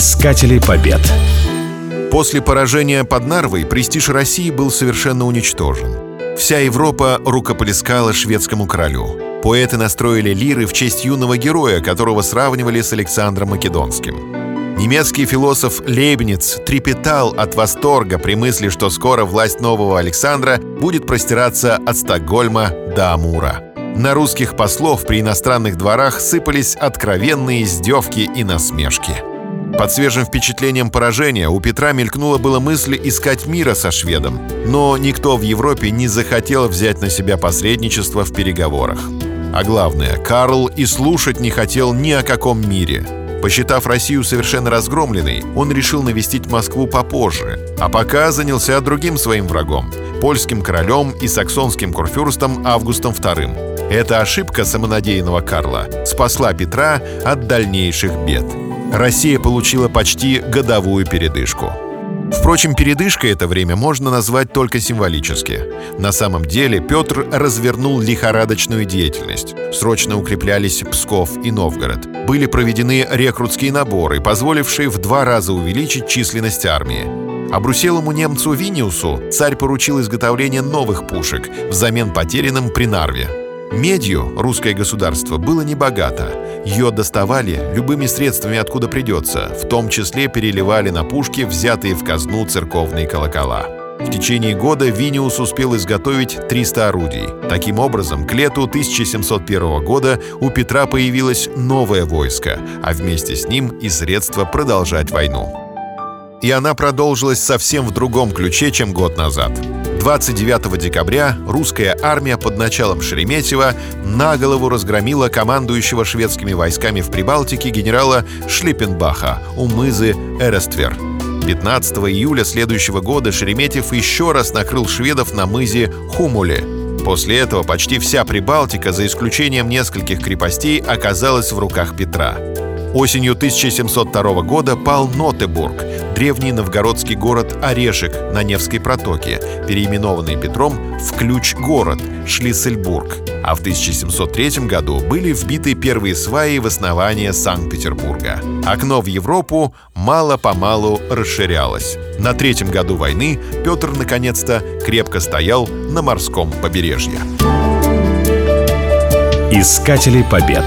Искатели побед. После поражения под Нарвой престиж России был совершенно уничтожен. Вся Европа рукоплескала шведскому королю. Поэты настроили лиры в честь юного героя, которого сравнивали с Александром Македонским. Немецкий философ Лейбниц трепетал от восторга при мысли, что скоро власть нового Александра будет простираться от Стокгольма до Амура. На русских послов при иностранных дворах сыпались откровенные издевки и насмешки – под свежим впечатлением поражения у Петра мелькнула была мысль искать мира со шведом, но никто в Европе не захотел взять на себя посредничество в переговорах. А главное, Карл и слушать не хотел ни о каком мире. Посчитав Россию совершенно разгромленной, он решил навестить Москву попозже, а пока занялся другим своим врагом – польским королем и саксонским курфюрстом Августом II. Эта ошибка самонадеянного Карла спасла Петра от дальнейших бед – Россия получила почти годовую передышку. Впрочем, передышкой это время можно назвать только символически. На самом деле Петр развернул лихорадочную деятельность. Срочно укреплялись Псков и Новгород. Были проведены рекрутские наборы, позволившие в два раза увеличить численность армии. А бруселому немцу Виниусу царь поручил изготовление новых пушек взамен потерянным при Нарве. Медью русское государство было небогато. Ее доставали любыми средствами, откуда придется, в том числе переливали на пушки взятые в казну церковные колокола. В течение года Виниус успел изготовить 300 орудий. Таким образом, к лету 1701 года у Петра появилось новое войско, а вместе с ним и средства продолжать войну. И она продолжилась совсем в другом ключе, чем год назад. 29 декабря русская армия под началом Шереметьева на голову разгромила командующего шведскими войсками в Прибалтике генерала Шлиппенбаха у мызы Эрествер. 15 июля следующего года Шереметьев еще раз накрыл шведов на мызе Хумуле. После этого почти вся Прибалтика, за исключением нескольких крепостей, оказалась в руках Петра. Осенью 1702 года пал Нотебург, древний новгородский город Орешек на Невской протоке, переименованный Петром в Ключ-город Шлиссельбург. А в 1703 году были вбиты первые сваи в основание Санкт-Петербурга. Окно в Европу мало-помалу расширялось. На третьем году войны Петр наконец-то крепко стоял на морском побережье. Искатели побед.